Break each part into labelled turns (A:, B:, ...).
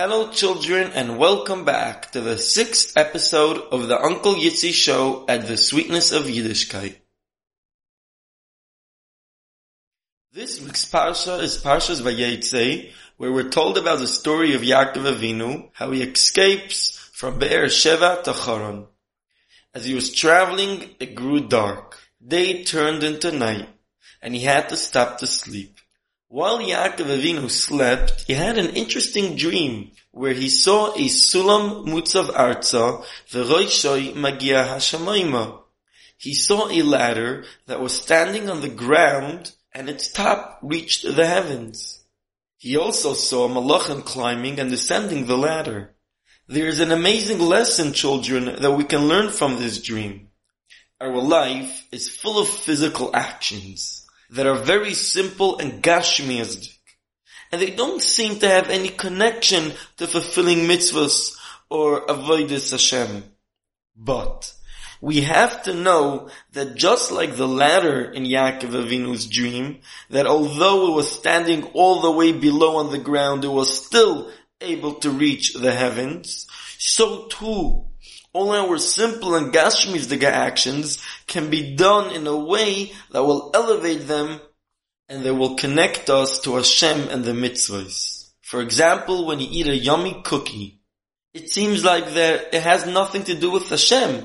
A: Hello children and welcome back to the sixth episode of the Uncle Yitzy show at the Sweetness of Yiddishkeit. This week's Parsha is Parshas Vayeitzei, where we're told about the story of Yaakov Avinu, how he escapes from Be'er Sheva to Charan. As he was traveling, it grew dark. Day turned into night, and he had to stop to sleep. While Yaakov Avinu slept, he had an interesting dream where he saw a sulam mutzav arza v'roishoi magia hashamayma. He saw a ladder that was standing on the ground and its top reached the heavens. He also saw malachim climbing and descending the ladder. There is an amazing lesson, children, that we can learn from this dream. Our life is full of physical actions that are very simple and gashmiistic. And they don't seem to have any connection to fulfilling mitzvahs or avoidus Hashem. But we have to know that just like the ladder in Yaakov Avinu's dream, that although it was standing all the way below on the ground, it was still able to reach the heavens, so too all our simple and gashmizdiga actions can be done in a way that will elevate them and they will connect us to Hashem and the mitzvahs. For example, when you eat a yummy cookie, it seems like that it has nothing to do with Hashem.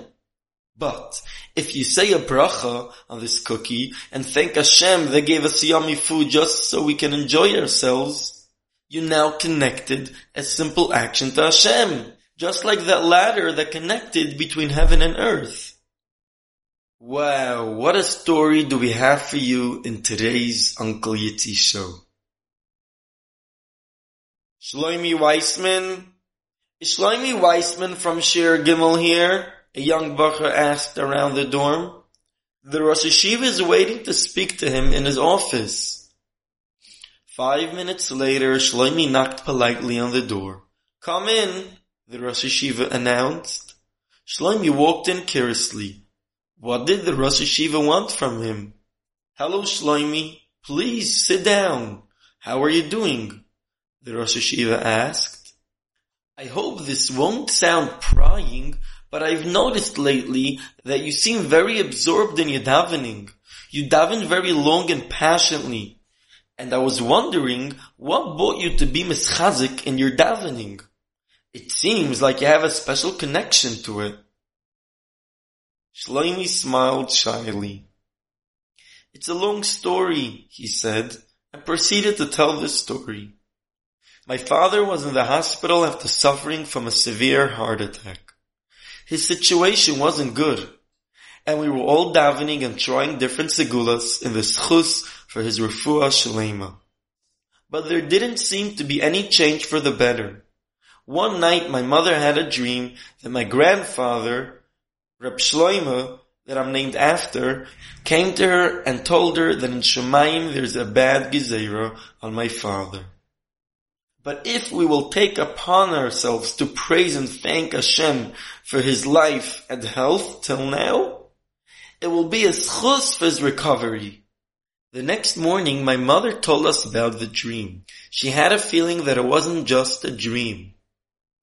A: But if you say a bracha on this cookie and thank Hashem they gave us yummy food just so we can enjoy ourselves, you now connected a simple action to Hashem. Just like that ladder that connected between heaven and earth. Wow, what a story do we have for you in today's Uncle Yitzy show. Shloimi Weissman? Is Shloimi Weissman from Shiur Gimel here? A young bacher asked around the dorm. The Rosh Yeshiva is waiting to speak to him in his office. Five minutes later, Shloimi knocked politely on the door. Come in, the Rosh Yeshiva announced. Shlomi walked in curiously. What did the Rosh Yeshiva want from him? Hello Shlomi, please sit down. How are you doing? The Rosh Yeshiva asked. I hope this won't sound prying, but I've noticed lately that you seem very absorbed in your davening. You daven very long and passionately. And I was wondering what brought you to be mischazik in your davening. It seems like you have a special connection to it. Shlomi smiled shyly. It's a long story, he said, and proceeded to tell this story. My father was in the hospital after suffering from a severe heart attack. His situation wasn't good, and we were all davening and trying different segulas in the schus for his refuah shalema. But there didn't seem to be any change for the better. One night my mother had a dream that my grandfather, Reb Shloime, that I'm named after, came to her and told her that in Shemaim there's a bad gezerah on my father. But if we will take upon ourselves to praise and thank Hashem for his life and health till now, it will be a schus for his recovery. The next morning my mother told us about the dream. She had a feeling that it wasn't just a dream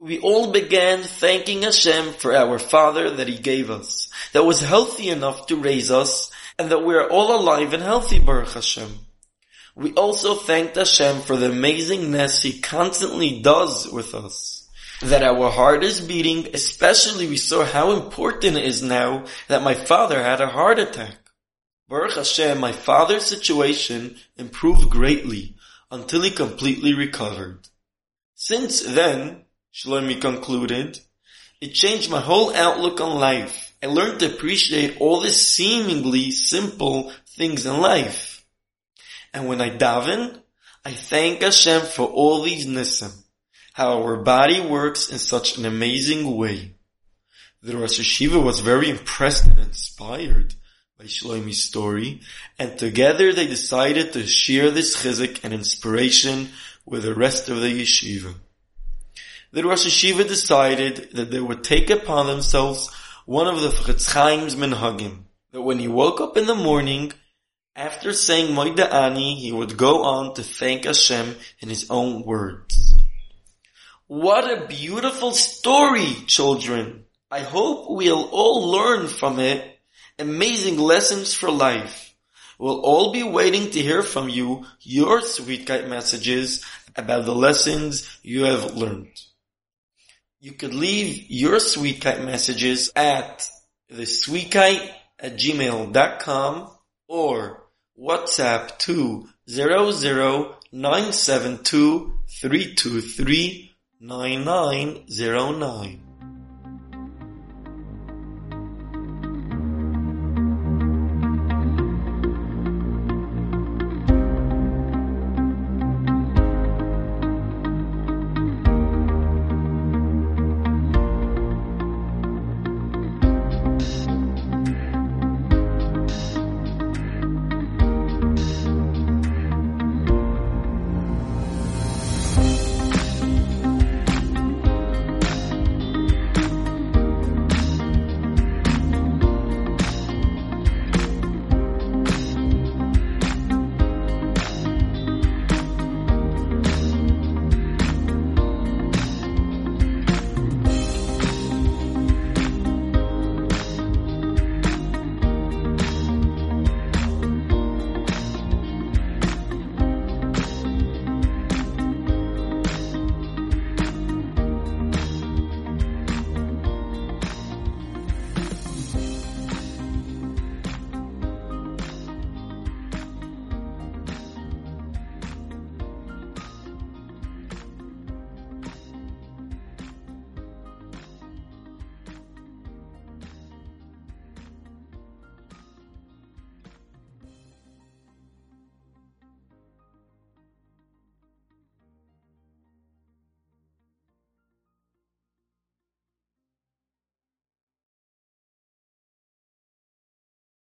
A: we all began thanking Hashem for our father that he gave us, that was healthy enough to raise us, and that we are all alive and healthy, Baruch Hashem. We also thanked Hashem for the amazingness he constantly does with us. That our heart is beating, especially we saw how important it is now that my father had a heart attack. Baruch Hashem, my father's situation improved greatly until he completely recovered. Since then, Shlomi concluded, it changed my whole outlook on life. I learned to appreciate all the seemingly simple things in life. And when I daven, I thank Hashem for all these nisim, how our body works in such an amazing way. The Rosh Yeshiva was very impressed and inspired by Shlomi's story, and together they decided to share this chizik and inspiration with the rest of the yeshiva the Rosh Yeshiva decided that they would take upon themselves one of the Chofetz Chaim's minhagim. That when he woke up in the morning, after saying Moida Ani, he would go on to thank Hashem in his own words. What a beautiful story, children. I hope we'll all learn from it amazing lessons for life. We'll all be waiting to hear from you your sweet kite messages about the lessons you have learned. You could leave your sweet kite messages at the sweet sweetkite at gmail.com or WhatsApp to 00972 323 9909.